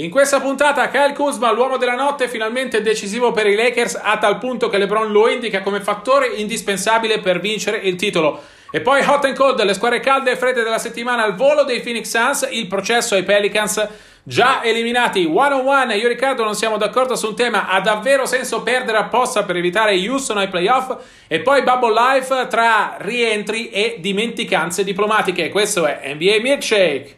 In questa puntata Kyle Kuzma, l'uomo della notte, finalmente decisivo per i Lakers a tal punto che LeBron lo indica come fattore indispensabile per vincere il titolo. E poi hot and cold, le squadre calde e fredde della settimana al volo dei Phoenix Suns, il processo ai Pelicans già eliminati one on one. Io e Riccardo non siamo d'accordo su un tema. Ha davvero senso perdere apposta per evitare Houston ai playoff? E poi Bubble Life tra rientri e dimenticanze diplomatiche. Questo è NBA Milkshake.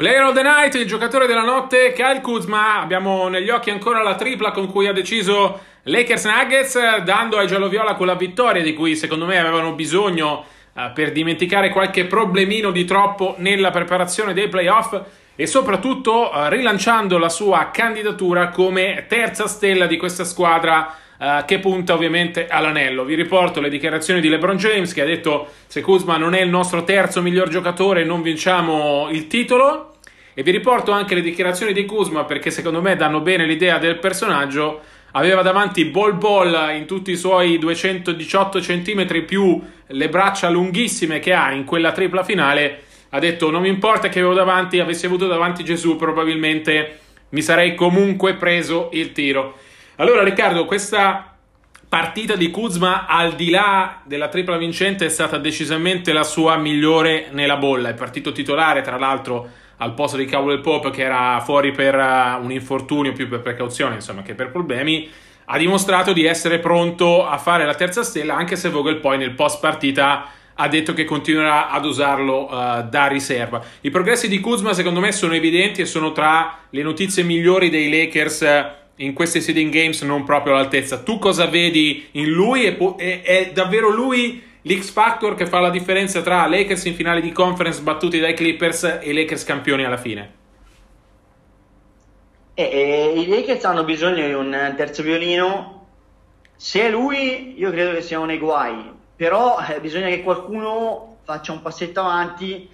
Player of the Night, il giocatore della notte, Kyle Kuzma. Abbiamo negli occhi ancora la tripla con cui ha deciso Lakers Nuggets, dando ai gialloviola quella vittoria di cui secondo me avevano bisogno uh, per dimenticare qualche problemino di troppo nella preparazione dei playoff e soprattutto uh, rilanciando la sua candidatura come terza stella di questa squadra Uh, che punta ovviamente all'anello. Vi riporto le dichiarazioni di LeBron James che ha detto se Kuzma non è il nostro terzo miglior giocatore non vinciamo il titolo. E vi riporto anche le dichiarazioni di Kuzma perché secondo me danno bene l'idea del personaggio. Aveva davanti Bol Bol in tutti i suoi 218 cm più le braccia lunghissime che ha in quella tripla finale. Ha detto non mi importa che avevo davanti, avessi avuto davanti Gesù probabilmente mi sarei comunque preso il tiro. Allora Riccardo, questa partita di Kuzma al di là della tripla vincente è stata decisamente la sua migliore nella bolla. È partito titolare tra l'altro al posto di Cowell Pope che era fuori per uh, un infortunio più per precauzione insomma che per problemi ha dimostrato di essere pronto a fare la terza stella anche se Vogel poi nel post partita ha detto che continuerà ad usarlo uh, da riserva. I progressi di Kuzma secondo me sono evidenti e sono tra le notizie migliori dei Lakers uh, in queste seeding games non proprio all'altezza. Tu cosa vedi in lui? È, è, è davvero lui l'X Factor che fa la differenza tra Lakers in finale di conference battuti dai Clippers e Lakers campioni alla fine? Eh, eh, I Lakers hanno bisogno di un terzo violino. Se è lui, io credo che siano nei guai. Però eh, bisogna che qualcuno faccia un passetto avanti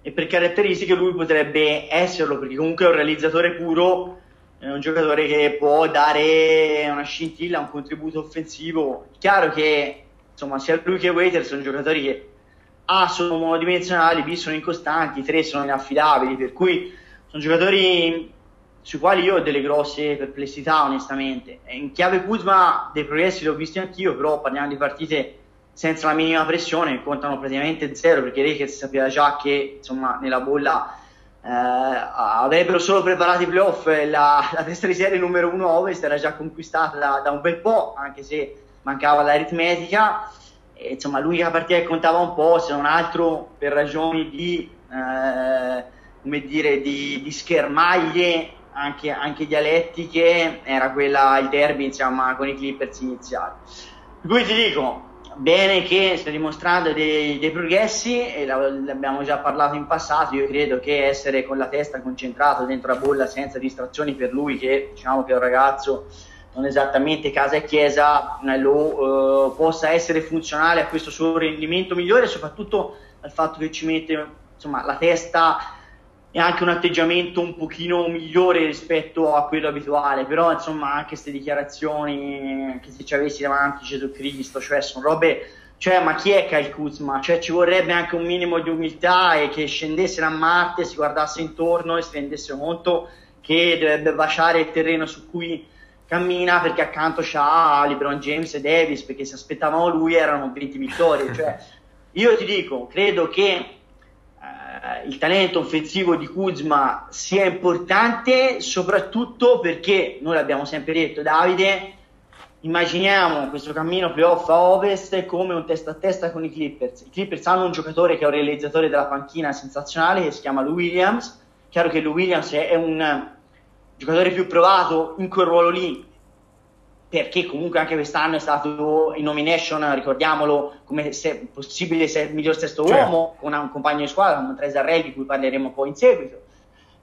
e per caratteristiche lui potrebbe esserlo, perché comunque è un realizzatore puro, è un giocatore che può dare una scintilla, un contributo offensivo. Chiaro che insomma, sia lui che Waiter sono giocatori che A sono monodimensionali, B sono incostanti, 3 sono inaffidabili, per cui sono giocatori sui quali io ho delle grosse perplessità onestamente. In chiave Kuzma dei progressi li ho visti anch'io, però parliamo di partite senza la minima pressione, contano praticamente zero perché Lakers sapeva già che insomma nella bolla eh, avrebbero solo preparato i playoff, la, la testa di serie numero 1 Ovest era già conquistata da, da un bel po', anche se mancava l'aritmetica. E, insomma, l'unica partita che contava un po', se non altro per ragioni di, eh, come dire, di, di schermaglie anche, anche, dialettiche, era quella, il derby insomma, con i Clippers iniziali. Per cui ti dico, bene che stia dimostrando dei, dei progressi, e l'abbiamo già parlato in passato, io credo che essere con la testa concentrato dentro la bolla senza distrazioni per lui, che diciamo che è un ragazzo non esattamente casa e chiesa, lo, eh, possa essere funzionale a questo suo rendimento migliore, soprattutto al fatto che ci mette insomma, la testa e anche un atteggiamento un pochino migliore rispetto a quello abituale, però insomma anche queste dichiarazioni, anche se ci avessi davanti Gesù Cristo, cioè sono robe, cioè ma chi è Kyle Kuzma? Cioè ci vorrebbe anche un minimo di umiltà e che scendesse da Marte, si guardasse intorno e si rendesse conto che dovrebbe baciare il terreno su cui cammina perché accanto c'ha LeBron James e Davis perché se aspettavamo lui erano 20 vittorie cioè, io ti dico credo che eh, il talento offensivo di Kuzma sia importante, soprattutto perché noi l'abbiamo sempre detto, Davide, immaginiamo questo cammino playoff a ovest come un testa a testa con i Clippers. I Clippers hanno un giocatore che è un realizzatore della panchina sensazionale che si chiama Lou Williams. Chiaro che Lou Williams è un giocatore più provato in quel ruolo lì, perché comunque anche quest'anno è stato in nomination, ricordiamolo, come se possibile se miglior sesto certo. uomo, con un compagno di squadra come Tresarelli, di cui parleremo poi in seguito.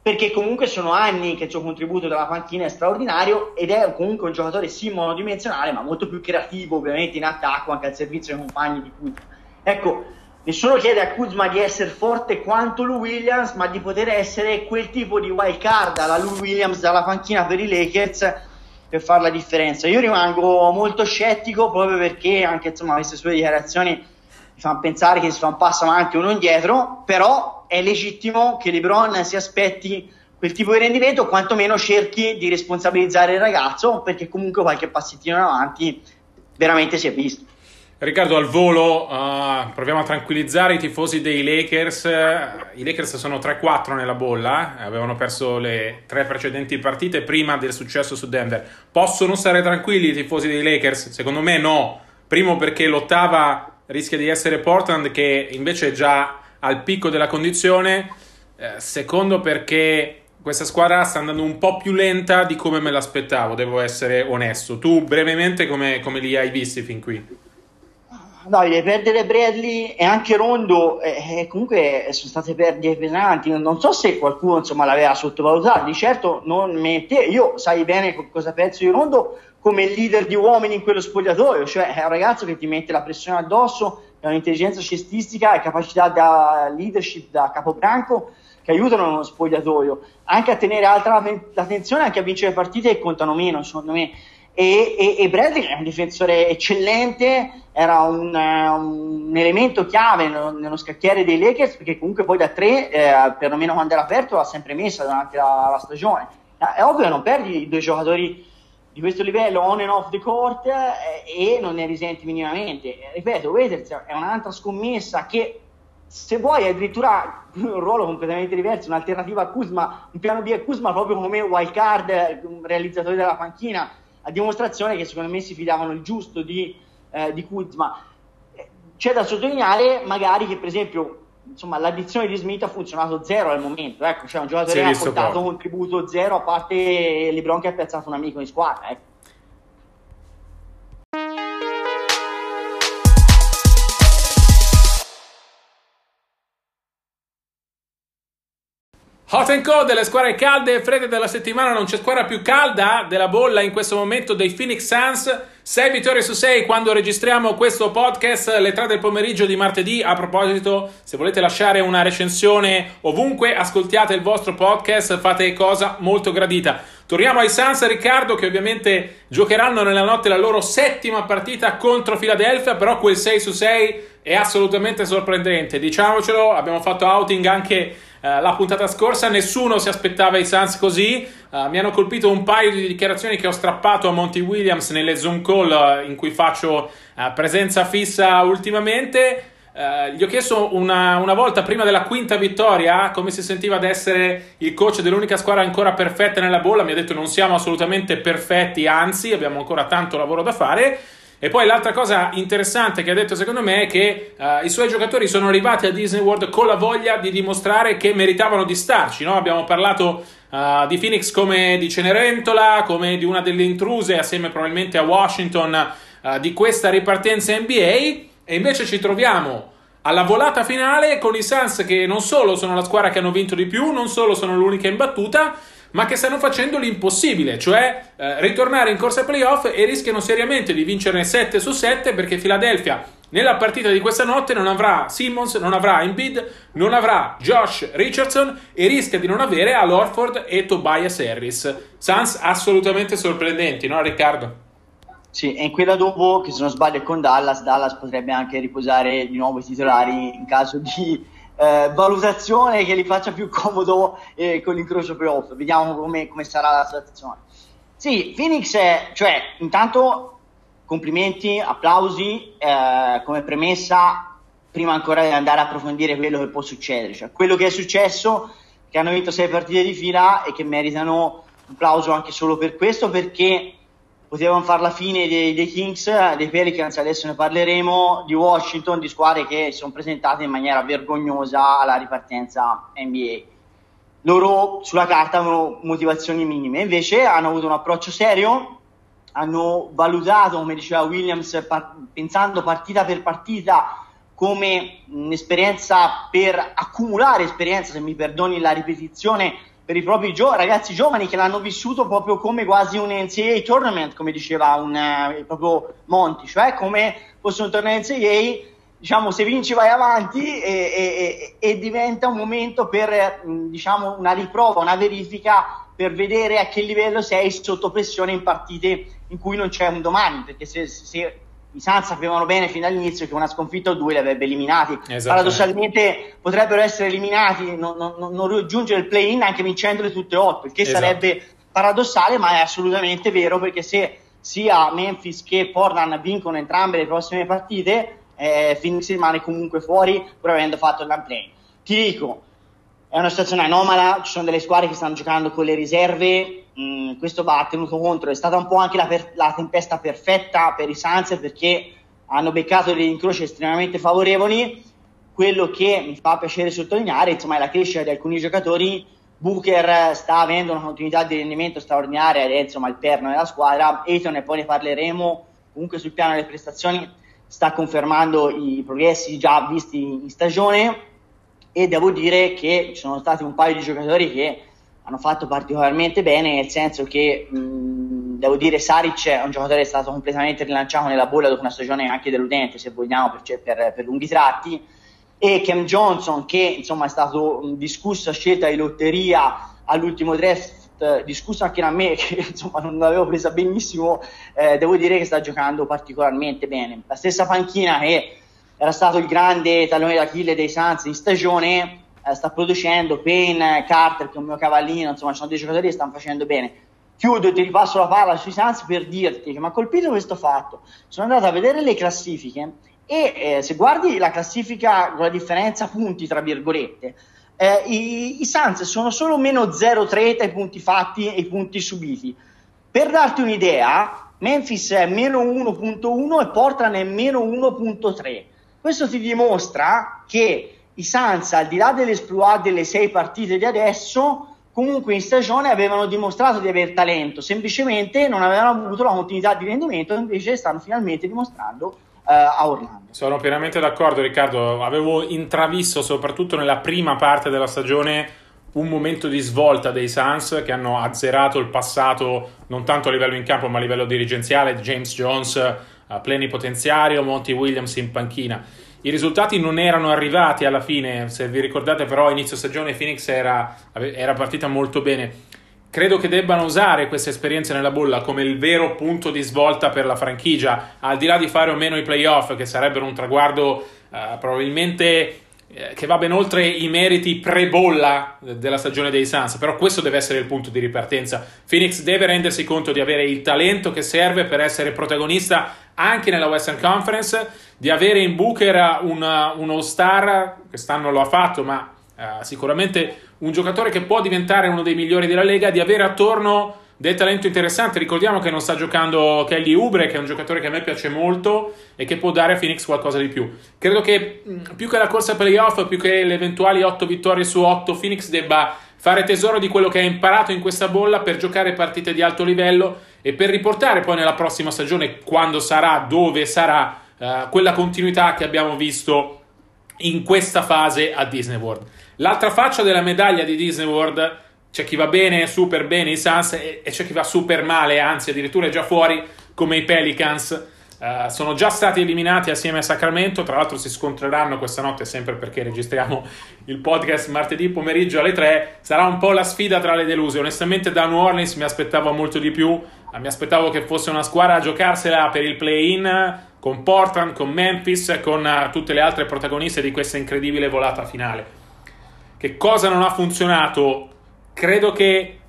Perché comunque sono anni che il suo contributo dalla panchina è straordinario ed è comunque un giocatore sì monodimensionale, ma molto più creativo, ovviamente in attacco, anche al servizio dei compagni di Kuzma. Ecco, nessuno chiede a Kuzma di essere forte quanto Lou Williams, ma di poter essere quel tipo di wild card alla Lou Williams dalla panchina per i Lakers per fare la differenza. Io rimango molto scettico proprio perché anche insomma, queste sue dichiarazioni mi fanno pensare che si fa un passo avanti uno indietro, però è legittimo che LeBron si aspetti quel tipo di rendimento, quantomeno cerchi di responsabilizzare il ragazzo, perché comunque qualche passettino in avanti veramente si è visto. Riccardo, al volo uh, proviamo a tranquillizzare i tifosi dei Lakers. I Lakers sono 3-4 nella bolla, avevano perso le tre precedenti partite prima del successo su Denver. Possono stare tranquilli i tifosi dei Lakers? Secondo me no. Primo perché l'ottava rischia di essere Portland che invece è già al picco della condizione. Eh, secondo perché questa squadra sta andando un po' più lenta di come me l'aspettavo, devo essere onesto. Tu brevemente come, come li hai visti fin qui? Davide, perdere Bradley e anche Rondo eh, eh, comunque sono state perdite pesanti. Non so se qualcuno insomma, l'aveva sottovalutato. Di certo non mette. Io sai bene cosa penso di Rondo come leader di uomini in quello spogliatoio, cioè è un ragazzo che ti mette la pressione addosso, ha un'intelligenza cestistica e capacità da leadership da capobranco che aiutano uno spogliatoio anche a tenere alta l'attenzione, anche a vincere partite che contano meno, secondo me e, e, e Bradley è un difensore eccellente, era un, un elemento chiave nello, nello, scacchiere dei Lakers perché comunque poi da tre, eh, perlomeno quando era aperto, l'ha sempre messa durante la, la stagione. Eh, è ovvio che non perdi due giocatori di questo livello on and off the court eh, e non ne risenti minimamente. Ripeto, Waiters è un'altra scommessa che se vuoi addirittura un ruolo completamente diverso, un'alternativa a Kuzma, un piano B a Kuzma proprio come wild card, un realizzatore della panchina a dimostrazione che secondo me si fidavano il giusto di, eh, di Kuzma. C'è da sottolineare magari che per esempio insomma, l'addizione di Smith ha funzionato zero al momento, ecco, cioè un giocatore che ha portato un contributo zero a parte Lebron che ha piazzato un amico in squadra. Ecco. Hot and cold, le squadre calde e fredde della settimana, non c'è squadra più calda della bolla in questo momento dei Phoenix Suns. 6 vittorie su 6 quando registriamo questo podcast, le 3 del pomeriggio di martedì. A proposito, se volete lasciare una recensione ovunque, ascoltiate il vostro podcast, fate cosa molto gradita. Torniamo ai Suns, Riccardo, che ovviamente giocheranno nella notte la loro settima partita contro Philadelphia, però quel 6 su 6 è assolutamente sorprendente. Diciamocelo, abbiamo fatto outing anche eh, la puntata scorsa nessuno si aspettava i Suns così. Uh, mi hanno colpito un paio di dichiarazioni che ho strappato a Monty Williams nelle Zoom call uh, in cui faccio presenza fissa ultimamente. gli ho chiesto una, una, volta prima della quinta vittoria come si sentiva ad essere il coach dell'unica squadra ancora perfetta nella bolla. Mi ha detto non siamo assolutamente perfetti, anzi abbiamo ancora tanto lavoro da fare. E poi l'altra cosa interessante che ha detto secondo me è che uh, i suoi giocatori sono arrivati a Disney World con la voglia di dimostrare che meritavano di starci. No? Abbiamo parlato uh, di Phoenix come di Cenerentola, come di una delle intruse assieme probabilmente a Washington uh, di questa ripartenza NBA e invece ci troviamo alla volata finale con i Suns che non solo sono la squadra che hanno vinto di più, non solo sono l'unica imbattuta, ma che stanno facendo l'impossibile, cioè eh, ritornare in corsa playoff e rischiano seriamente di vincerne 7 su 7 perché Philadelphia nella partita di questa notte non avrà Simmons, non avrà Embiid, non avrà Josh Richardson e rischia di non avere Al Orford e Tobias Harris. Suns assolutamente sorprendenti, no Riccardo? Sì, e in quella dopo, che se non sbaglio è con Dallas, Dallas potrebbe anche riposare di nuovo i titolari in caso di eh, valutazione che gli faccia più comodo eh, con l'incrocio playoff. Vediamo come, come sarà la situazione. Sì, Phoenix è, cioè, intanto complimenti, applausi, eh, come premessa prima ancora di andare a approfondire quello che può succedere. Cioè, quello che è successo, che hanno vinto sei partite di fila e che meritano un applauso anche solo per questo, perché potevano fare la fine dei, dei, Kings, dei Pelicans, adesso ne parleremo, di Washington, di squadre che si sono presentate in maniera vergognosa alla ripartenza NBA. Loro sulla carta avevano motivazioni minime, invece hanno avuto un approccio serio, hanno valutato, come diceva Williams, par- pensando partita per partita come un'esperienza per accumulare esperienza, se mi perdoni la ripetizione, per i propri gio- ragazzi giovani che l'hanno vissuto proprio come quasi un NCAA tournament, come diceva un, eh, proprio Monti, cioè come fosse un torneo NCAA, diciamo se vinci vai avanti e, e, e diventa un momento per diciamo, una riprova, una verifica per vedere a che livello sei sotto pressione in partite in cui non c'è un domani, perché se, se i Suns sapevano bene fin dall'inizio che una sconfitta o due li avrebbe eliminati. Paradossalmente potrebbero essere eliminati, non, non, non raggiungere il play-in anche vincendole tutte e otto, il che esatto. sarebbe paradossale, ma è assolutamente vero perché se sia Memphis che Portland vincono entrambe le prossime partite, eh, Phoenix rimane comunque fuori pur avendo fatto il play. Ti dico, è una situazione anomala, ci sono delle squadre che stanno giocando con le riserve, mh, questo va tenuto contro, è stata un po' anche la, per- la tempesta perfetta per i Suns perché hanno beccato degli incroci estremamente favorevoli, quello che mi fa piacere sottolineare insomma, è la crescita di alcuni giocatori, Booker sta avendo una continuità di rendimento straordinaria ed è insomma il perno della squadra, Ayton e poi ne parleremo, comunque sul piano delle prestazioni sta confermando i progressi già visti in stagione. E devo dire che ci sono stati un paio di giocatori che hanno fatto particolarmente bene, nel senso che mh, devo dire Saric è un giocatore che è stato completamente rilanciato nella bolla dopo una stagione anche deludente, se vogliamo, per, per, per lunghi tratti, e Cam Johnson che insomma è stato discusso a scelta di lotteria all'ultimo draft, discusso anche da me che insomma non l'avevo presa benissimo, eh, devo dire che sta giocando particolarmente bene. La stessa panchina che era stato il grande tallone d'Achille dei Suns in stagione, eh, sta producendo Payne, Carter che è un mio cavallino, insomma ci sono dei giocatori che stanno facendo bene. Chiudo e ti ripasso la palla sui Suns per dirti che mi ha colpito questo fatto. Sono andato a vedere le classifiche e eh, se guardi la classifica con la differenza punti, tra virgolette, eh, i, i Suns sono solo meno 0,3 tra i punti fatti e i punti subiti. Per darti un'idea, Memphis è meno 1.1 e Portland è meno 1.3. Questo ti dimostra che i Sans, al di là dell'esploit delle sei partite di adesso, comunque in stagione avevano dimostrato di aver talento, semplicemente non avevano avuto la continuità di rendimento, invece stanno finalmente dimostrando uh, a Orlando. Sono pienamente d'accordo Riccardo, avevo intravisto soprattutto nella prima parte della stagione un momento di svolta dei Suns che hanno azzerato il passato non tanto a livello in campo ma a livello dirigenziale, James Jones plenipotenziario, Monty Williams in panchina. I risultati non erano arrivati alla fine, se vi ricordate però inizio stagione Phoenix era, era partita molto bene. Credo che debbano usare queste esperienze nella bolla come il vero punto di svolta per la franchigia, al di là di fare o meno i playoff, che sarebbero un traguardo uh, probabilmente eh, che va ben oltre i meriti pre-bolla della stagione dei Suns, però questo deve essere il punto di ripartenza. Phoenix deve rendersi conto di avere il talento che serve per essere protagonista anche nella Western Conference, di avere in Booker una, un all-star, quest'anno lo ha fatto, ma uh, sicuramente un giocatore che può diventare uno dei migliori della Lega, di avere attorno del talento interessante. Ricordiamo che non sta giocando Kelly Ubre, che è un giocatore che a me piace molto e che può dare a Phoenix qualcosa di più. Credo che più che la corsa playoff, più che le eventuali 8 vittorie su 8, Phoenix debba fare tesoro di quello che ha imparato in questa bolla per giocare partite di alto livello e per riportare poi nella prossima stagione, quando sarà, dove sarà, uh, quella continuità che abbiamo visto in questa fase a Disney World. L'altra faccia della medaglia di Disney World c'è chi va bene, super bene i Suns e, e c'è chi va super male, anzi addirittura è già fuori come i Pelicans. Uh, sono già stati eliminati assieme a Sacramento, tra l'altro si scontreranno questa notte sempre perché registriamo il podcast martedì pomeriggio alle 3, sarà un po' la sfida tra le deluse, onestamente da New Orleans mi aspettavo molto di più, mi aspettavo che fosse una squadra a giocarsela per il play-in con Portland, con Memphis, con uh, tutte le altre protagoniste di questa incredibile volata finale. Che cosa non ha funzionato? credo che,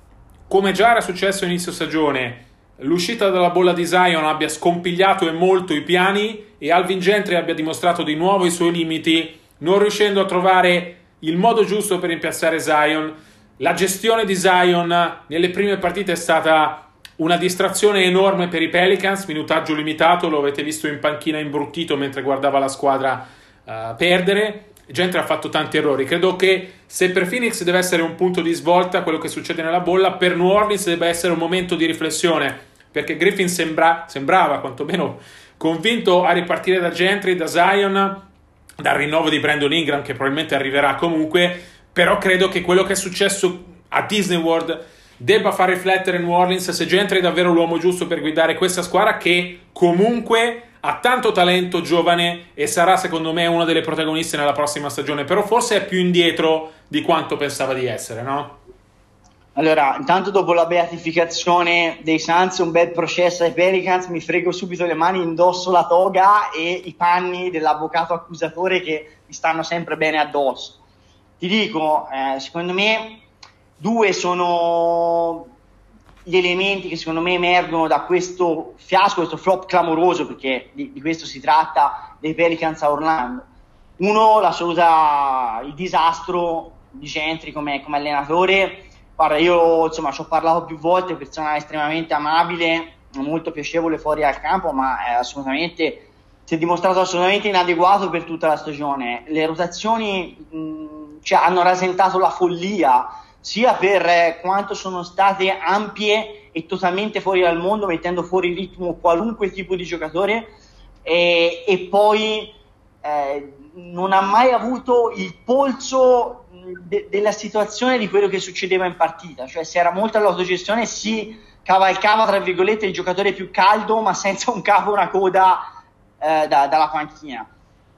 come già era successo inizio stagione, l'uscita dalla bolla di Zion abbia scompigliato e molto i piani e Alvin Gentry abbia dimostrato di nuovo i suoi limiti, non riuscendo a trovare il modo giusto per rimpiazzare Zion. La gestione di Zion nelle prime partite è stata una distrazione enorme per i Pelicans, minutaggio limitato, lo avete visto in panchina imbruttito mentre guardava la squadra uh, perdere. Gentry ha fatto tanti errori. Credo che se per Phoenix deve essere un punto di svolta quello che succede nella bolla, per New Orleans deve essere un momento di riflessione, perché Griffin sembra, sembrava quantomeno convinto a ripartire da Gentry, da Zion, dal rinnovo di Brandon Ingram che probabilmente arriverà comunque, però credo che quello che è successo a Disney World debba far riflettere New Orleans se Gentry è davvero l'uomo giusto per guidare questa squadra che comunque ha tanto talento giovane e sarà secondo me una delle protagoniste nella prossima stagione, però forse è più indietro di quanto pensava di essere, no? Allora, intanto dopo la beatificazione dei Suns, un bel processo ai Pelicans, mi frego subito le mani, indosso la toga e i panni dell'avvocato accusatore che mi stanno sempre bene addosso. Ti dico, eh, secondo me due sono gli elementi che secondo me emergono da questo fiasco, questo flop clamoroso, perché di, di questo si tratta dei Pelicans a Orlando. Uno, l'assoluta, il disastro di Gentry come, come allenatore. Guarda, io insomma ci ho parlato più volte, persona estremamente amabile, molto piacevole fuori al campo, ma è assolutamente si è dimostrato assolutamente inadeguato per tutta la stagione. Le rotazioni mh, cioè, hanno rasentato la follia sia per eh, quanto sono state ampie e totalmente fuori dal mondo, mettendo fuori ritmo qualunque tipo di giocatore, e, e poi eh, non ha mai avuto il polso de- della situazione di quello che succedeva in partita, cioè se era molto all'autogestione si cavalcava tra virgolette il giocatore più caldo ma senza un capo una coda eh, da- dalla panchina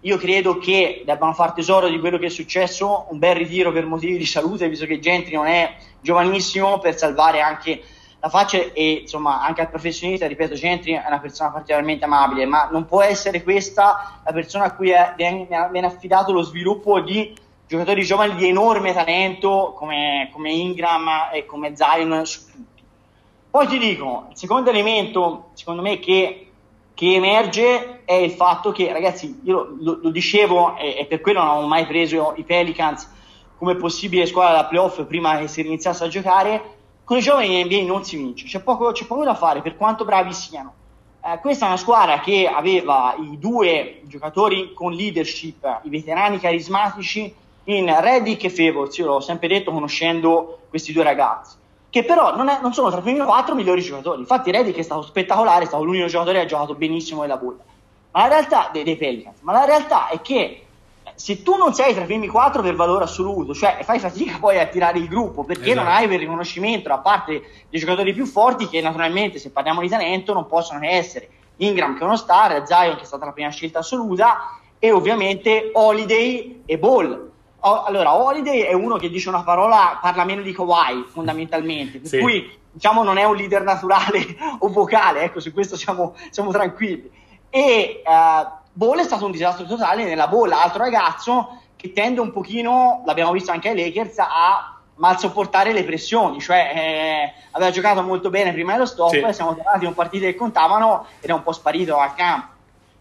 io credo che debbano fare tesoro di quello che è successo, un bel ritiro per motivi di salute, visto che Gentry non è giovanissimo, per salvare anche la faccia e insomma anche al professionista, ripeto, Gentry è una persona particolarmente amabile, ma non può essere questa la persona a cui è, viene affidato lo sviluppo di giocatori giovani di enorme talento come, come Ingram e come Zion su tutti. Poi ti dico, il secondo elemento, secondo me, che che emerge è il fatto che, ragazzi, io lo, lo dicevo e, e, per quello non ho mai preso i Pelicans come possibile squadra da playoff prima che si iniziasse a giocare, con i giovani in NBA non si vince, c'è poco, c'è poco da fare per quanto bravi siano. Eh, questa è una squadra che aveva i due giocatori con leadership, i veterani carismatici in Reddick e Favors, io l'ho sempre detto conoscendo questi due ragazzi che però non, è, non, sono tra i primi quattro migliori giocatori. Infatti, Redick è stato spettacolare, è stato l'unico giocatore che ha giocato benissimo nella bolla. Ma la realtà dei, dei Pelicans, ma la realtà è che eh, se tu non sei tra i primi quattro per valore assoluto, cioè fai fatica poi a tirare il gruppo perché esatto. non hai quel riconoscimento da parte dei giocatori più forti che naturalmente se parliamo di talento non possono essere Ingram che è uno star, Zion che è stata la prima scelta assoluta e ovviamente Holiday e Ball allora, Holiday è uno che dice una parola, parla meno di Kawhi fondamentalmente, per sì. cui diciamo non è un leader naturale o vocale, ecco, su questo siamo, siamo tranquilli. E uh, Ball è stato un disastro totale nella bolla, altro ragazzo che tende un pochino, l'abbiamo visto anche ai Lakers, a mal sopportare le pressioni, cioè eh, aveva giocato molto bene prima dello stop, sì. siamo tornati in partite che contavano ed è un po' sparito al campo.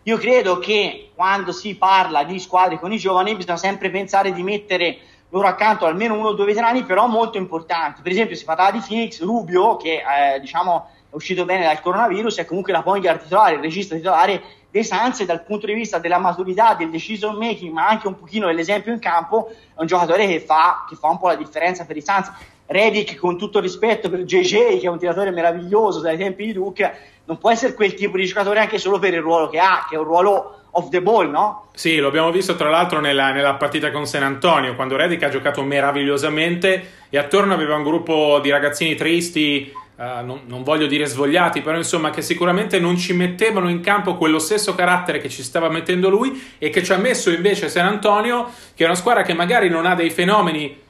Io credo che quando si parla di squadre con i giovani bisogna sempre pensare di mettere loro accanto almeno uno o due veterani però molto importanti. Per esempio si parlava di Phoenix, Rubio che eh, diciamo è uscito bene dal coronavirus, è comunque la point guard titolare, il regista titolare dei Suns dal punto di vista della maturità, del decision making, ma anche un pochino dell'esempio in campo, è un giocatore che fa, che fa un po' la differenza per i Suns. Redick, con tutto rispetto per JJ, che è un tiratore meraviglioso dai tempi di Duke, non può essere quel tipo di giocatore anche solo per il ruolo che ha, che è un ruolo off the ball, no? Sì, lo abbiamo visto tra l'altro nella, nella partita con San Antonio, quando Redick ha giocato meravigliosamente e attorno aveva un gruppo di ragazzini tristi, uh, non, non, voglio dire svogliati, però insomma che sicuramente non ci mettevano in campo quello stesso carattere che ci stava mettendo lui e che ci ha messo invece San Antonio, che è una squadra che magari non ha dei fenomeni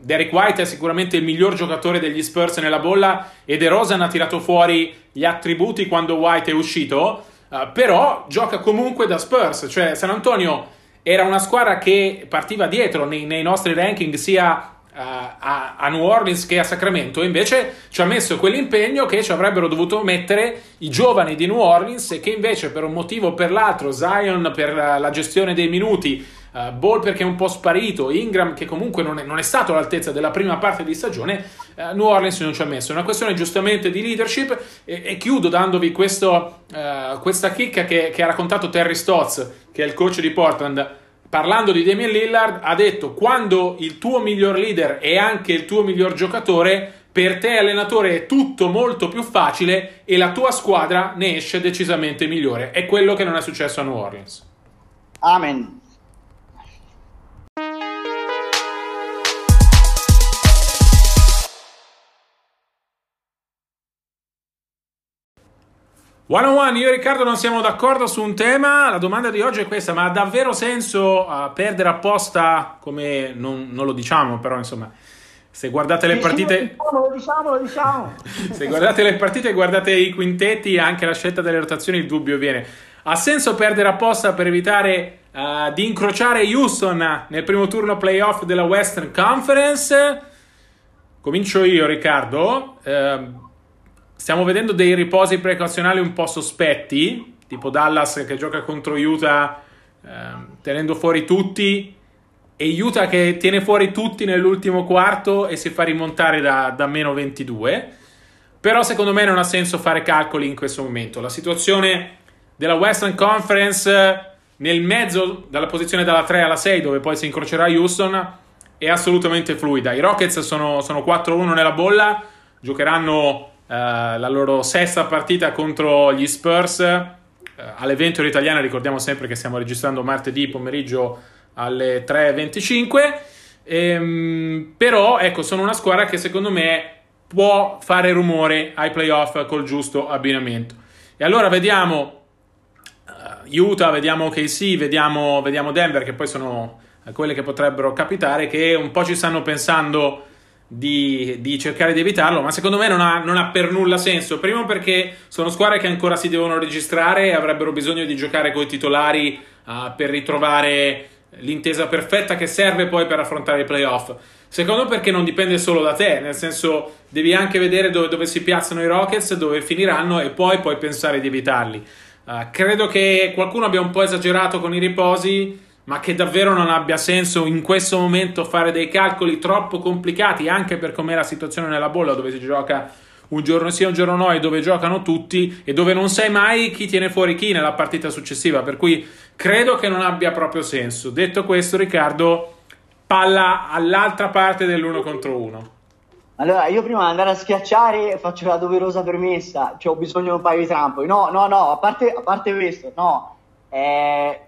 Derek White è sicuramente il miglior giocatore degli Spurs nella bolla e De Rosan ha tirato fuori gli attributi quando White è uscito, uh, però gioca comunque da Spurs, cioè San Antonio era una squadra che partiva dietro nei, nei nostri ranking sia a, a, New Orleans che a Sacramento, invece ci ha messo quell'impegno che ci avrebbero dovuto mettere i giovani di New Orleans e che invece per un motivo o per l'altro, Zion per la, la gestione dei minuti, uh, Ball perché è un po' sparito, Ingram che comunque non è, non è stato all'altezza della prima parte di stagione, uh, New Orleans non ci ha messo. È una questione giustamente di leadership e, e chiudo dandovi questo, uh, questa chicca che, che ha raccontato Terry Stotz, che è il coach di Portland parlando di Damian Lillard, ha detto quando il tuo miglior leader è anche il tuo miglior giocatore, per te allenatore è tutto molto più facile e la tua squadra ne esce decisamente migliore. È quello che non è successo a New Orleans. Amen. One on one, io e Riccardo non siamo d'accordo su un tema. La domanda di oggi è questa: ma ha davvero senso uh, perdere apposta come non, non, lo diciamo, però insomma. Se guardate le partite, lo diciamo, lo diciamo. se guardate le partite e guardate i quintetti, anche la scelta delle rotazioni, il dubbio viene. Ha senso perdere apposta per evitare uh, di incrociare Houston nel primo turno playoff della Western Conference? Comincio io, Riccardo. Uh, Stiamo vedendo dei riposi precauzionali un po' sospetti, tipo Dallas che gioca contro Utah eh, tenendo fuori tutti e Utah che tiene fuori tutti nell'ultimo quarto e si fa rimontare da, da meno 22. Però secondo me non ha senso fare calcoli in questo momento. La situazione della Western Conference nel mezzo, dalla posizione dalla 3 alla 6, dove poi si incrocerà Houston, è assolutamente fluida. I Rockets sono, sono 4-1 nella bolla, giocheranno la loro sesta partita contro gli Spurs. Uh, all'evento italiano ricordiamo sempre che stiamo registrando martedì pomeriggio alle 3.25. Ehm, però ecco, sono una squadra che secondo me può fare rumore ai playoff col giusto abbinamento. E allora vediamo uh, Utah, vediamo KC, vediamo, vediamo Denver, che poi sono quelle che potrebbero capitare, che un po' ci stanno pensando di, di, cercare di evitarlo, ma secondo me non ha, non ha, per nulla senso. Primo perché sono squadre che ancora si devono registrare e avrebbero bisogno di giocare con i titolari uh, per ritrovare l'intesa perfetta che serve poi per affrontare i playoff. Secondo perché non dipende solo da te, nel senso devi anche vedere dove, dove si piazzano i Rockets, dove finiranno e poi puoi pensare di evitarli. Uh, credo che qualcuno abbia un po' esagerato con i riposi ma che davvero non abbia senso in questo momento fare dei calcoli troppo complicati, anche per com'è la situazione nella bolla dove si gioca un giorno sì, un giorno no, e dove giocano tutti e dove non sai mai chi tiene fuori chi nella partita successiva. Per cui credo che non abbia proprio senso. Detto questo, Riccardo, palla all'altra parte dell'uno contro uno. Allora, io prima di andare a schiacciare faccio la doverosa premessa, cioè ho bisogno di un paio di trampoli. No, no, no, a parte, a parte questo, no. Eh,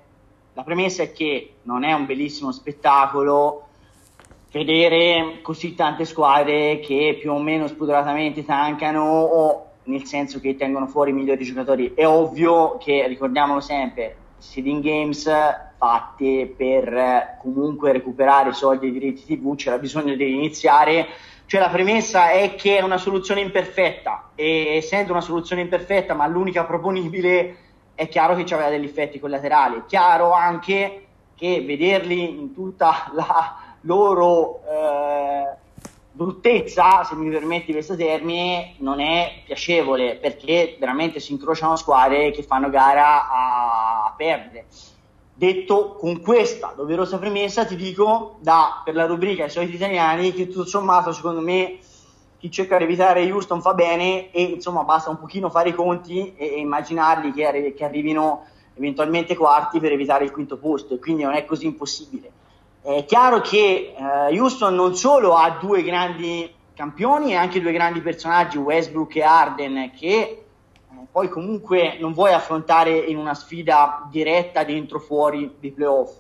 la premessa è che non è un bellissimo spettacolo vedere così tante squadre che più o meno spudoratamente tancano o nel senso che tengono fuori i migliori giocatori. È ovvio che, ricordiamolo sempre, seeding games fatte per comunque recuperare i soldi dei diritti TV, c'era bisogno di iniziare. Cioè la premessa è che è una soluzione imperfetta e essendo una soluzione imperfetta ma l'unica proponibile è chiaro che aveva degli effetti collaterali. È chiaro anche che vederli in tutta la loro eh, bruttezza, se mi permetti questo termine, non è piacevole perché veramente si incrociano squadre che fanno gara a, a perdere. Detto con questa doverosa premessa, ti dico da, per la rubrica I soliti italiani che tutto sommato, secondo me, chi cerca di evitare Houston fa bene e insomma basta un pochino fare i conti e, e immaginarli che, arri- che, arrivino eventualmente quarti per evitare il quinto posto quindi non è così impossibile. È chiaro che eh, Houston non solo ha due grandi campioni e anche due grandi personaggi, Westbrook e Arden, che eh, poi comunque non vuoi affrontare in una sfida diretta dentro fuori di playoff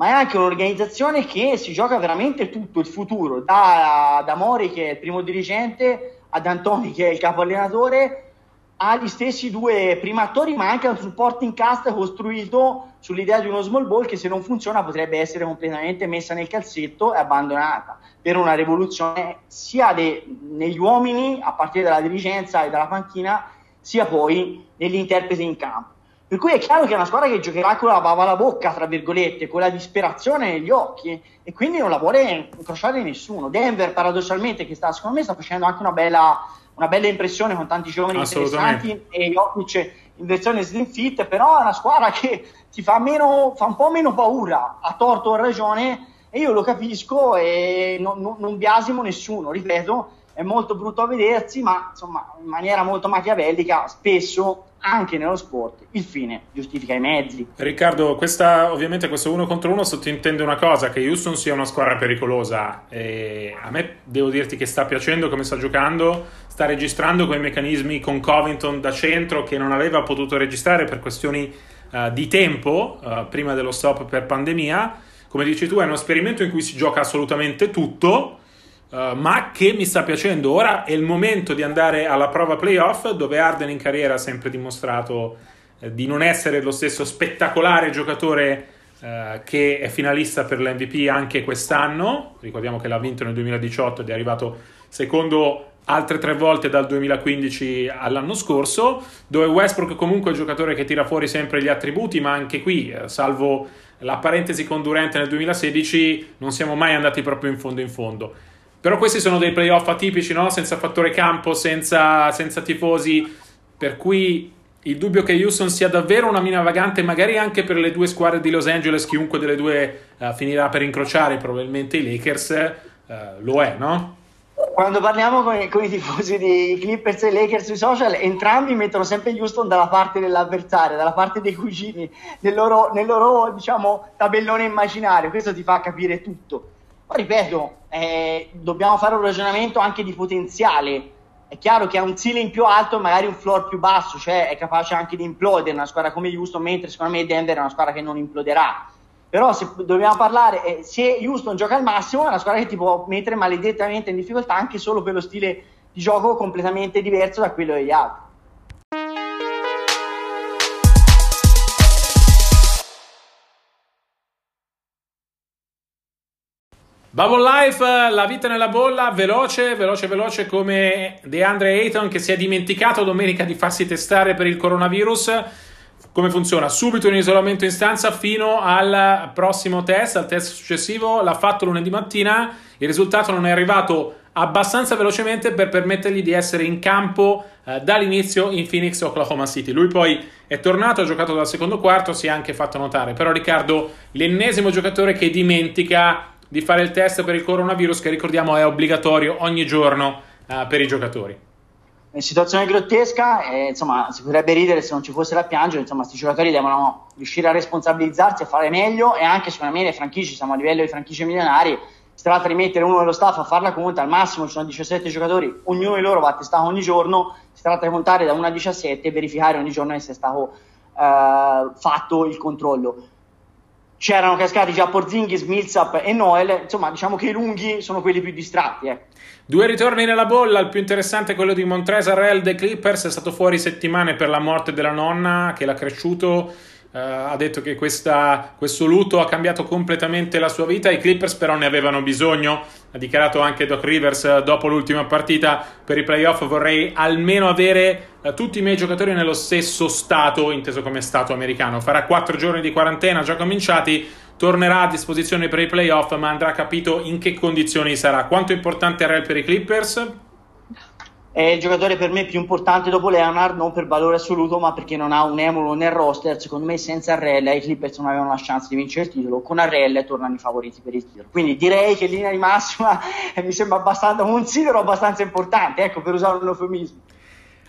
ma è anche un'organizzazione che si gioca veramente tutto il futuro, da, da Mori che è il primo dirigente ad Antoni che è il capo allenatore, agli stessi due primi attori, ma anche a un supporting cast costruito sull'idea di uno small ball che se non funziona potrebbe essere completamente messa nel calzetto e abbandonata per una rivoluzione sia de, negli uomini, a partire dalla dirigenza e dalla panchina, sia poi negli interpreti in campo. Per cui è chiaro che è una squadra che giocherà con la bava alla bocca, tra virgolette, con la disperazione negli occhi e quindi non la vuole incrociare nessuno. Denver, paradossalmente, che sta, secondo me sta facendo anche una bella, una bella impressione con tanti giovani interessanti e Jokic in versione slim fit, però è una squadra che ti fa, meno, fa un po' meno paura, ha torto o ragione e io lo capisco e non, non, non biasimo nessuno, ripeto, è molto brutto a vedersi, ma insomma in maniera molto machiavellica spesso anche nello sport il fine giustifica i mezzi. Riccardo, questa, ovviamente questo uno contro uno sottintende una cosa, che Houston sia una squadra pericolosa. E a me devo dirti che sta piacendo come sta giocando, sta registrando quei meccanismi con Covington da centro che non aveva potuto registrare per questioni uh, di tempo uh, prima dello stop per pandemia. Come dici tu, è uno esperimento in cui si gioca assolutamente tutto Uh, ma che mi sta piacendo. Ora è il momento di andare alla prova playoff, dove Arden in carriera ha sempre dimostrato eh, di non essere lo stesso spettacolare giocatore uh, che è finalista per l'MVP anche quest'anno. Ricordiamo che l'ha vinto nel 2018 ed è arrivato secondo altre tre volte dal 2015 all'anno scorso, dove Westbrook comunque è un giocatore che tira fuori sempre gli attributi, ma anche qui, eh, salvo la parentesi con Durante nel 2016, non siamo mai andati proprio in fondo in fondo. Però questi sono dei playoff atipici, no? Senza fattore campo, senza, senza tifosi, per cui il dubbio che Houston sia davvero una mina vagante, magari anche per le due squadre di Los Angeles, chiunque delle due uh, finirà per incrociare probabilmente i Lakers, uh, lo è, no? Quando parliamo con i, con i, tifosi di Clippers e Lakers sui social, entrambi mettono sempre Houston dalla parte dell'avversario, dalla parte dei cugini, nel loro, nel loro diciamo, tabellone immaginario. Questo ti fa capire tutto. Poi ripeto, eh, dobbiamo fare un ragionamento anche di potenziale. È chiaro che ha un ceiling più alto e magari un floor più basso, cioè è capace anche di implodere una squadra come Houston, mentre secondo me Denver è una squadra che non imploderà. Però se dobbiamo parlare, eh, se Houston gioca al massimo, è una squadra che ti può mettere maledettamente in difficoltà anche solo per lo stile di gioco completamente diverso da quello degli altri. Bubble Life, la vita nella bolla, veloce, veloce, veloce come DeAndre Ayton che si è dimenticato domenica di farsi testare per il coronavirus. Come funziona? Subito in isolamento in stanza fino al prossimo test, al test successivo. L'ha fatto lunedì mattina. Il risultato non è arrivato abbastanza velocemente per permettergli di essere in campo eh, dall'inizio in Phoenix, Oklahoma City. Lui poi è tornato, ha giocato dal secondo quarto, si è anche fatto notare. Però Riccardo, l'ennesimo giocatore che dimentica di fare il test per il coronavirus, che ricordiamo è obbligatorio ogni giorno uh, per i giocatori. È situazione grottesca, e, insomma, si potrebbe ridere se non ci fosse da piangere, insomma, questi giocatori devono riuscire a responsabilizzarsi, a fare meglio e anche secondo me le franchigie, siamo a livello di franchigie milionari, si tratta di mettere uno dello staff a farla conta, al massimo ci sono 17 giocatori, ognuno di loro va testato ogni giorno, si tratta di contare da 1 a 17 e verificare ogni giorno che sia stato uh, fatto il controllo c'erano cascati già Porzingis, Millsap e Noel, insomma diciamo che i lunghi sono quelli più distratti. Eh. Due ritorni nella bolla, il più interessante è quello di Montresa Rel dei Clippers, è stato fuori settimane per la morte della nonna che l'ha cresciuto Uh, ha detto che questa, questo lutto ha cambiato completamente la sua vita. I Clippers, però, ne avevano bisogno. Ha dichiarato anche Doc Rivers uh, dopo l'ultima partita per i playoff. Vorrei almeno avere uh, tutti i miei giocatori nello stesso stato, inteso come stato americano. Farà quattro giorni di quarantena già cominciati. Tornerà a disposizione per i playoff, ma andrà capito in che condizioni sarà. Quanto importante Rel per i Clippers? È il giocatore per me più importante dopo Leonard, non per valore assoluto, ma perché non ha un emulo nel roster. Secondo me, senza Arrella i Clippers non avevano la chance di vincere il titolo. Con Arrella tornano i favoriti per il titolo. Quindi direi che in linea di massima mi sembra abbastanza, considero abbastanza importante, ecco, per usare un eufemismo.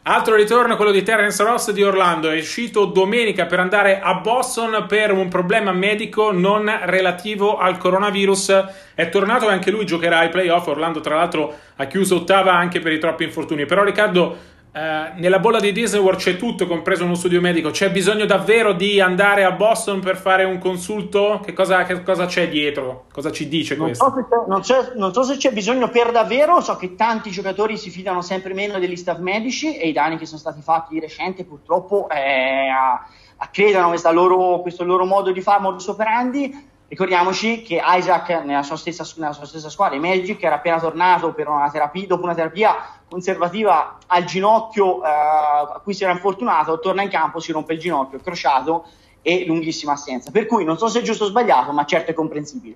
Altro ritorno, quello di Terence Ross di Orlando, è uscito domenica per andare a Boston per un problema medico non relativo al coronavirus. È tornato e anche lui giocherà ai playoff. Orlando, tra l'altro, ha chiuso ottava anche per i troppi infortuni. Però, Riccardo, eh, nella bolla di Disney World c'è tutto, compreso uno studio medico. C'è bisogno davvero di andare a Boston per fare un consulto? Che cosa, che cosa c'è dietro? Cosa ci dice non questo? So non, non, so se c'è bisogno per davvero. So che tanti giocatori si fidano sempre meno degli staff medici e i danni che sono stati fatti di recente purtroppo eh, accreditano loro, questo loro modo di fare, modus operandi Ricordiamoci che Isaac nella sua stessa, nella sua stessa squadra, i Magic, era appena tornato una terapia, dopo una terapia conservativa al ginocchio eh, a cui si era infortunato, torna in campo, si rompe il ginocchio, crociato e lunghissima assenza. Per cui non so se è giusto o sbagliato, ma certo è comprensibile.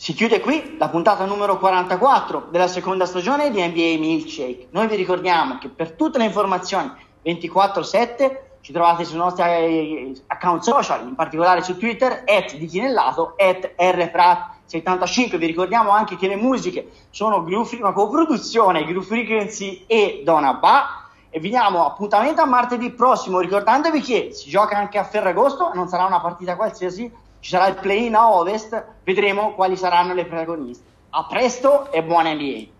Si chiude qui la puntata numero 44 della seconda stagione di NBA Milkshake. Noi vi ricordiamo che per tutte le informazioni 24-7 ci trovate sui nostri eh, account social, in particolare su Twitter, at di Chinellato, at rprat75. Vi ricordiamo anche che le musiche sono Groove, una coproduzione Groove Frequency e Donabà. E vi diamo appuntamento a martedì prossimo, ricordandovi che si gioca anche a Ferragosto, non sarà una partita qualsiasi, ci sarà il play-in a ovest, vedremo quali saranno le protagoniste. A presto e buona NBA!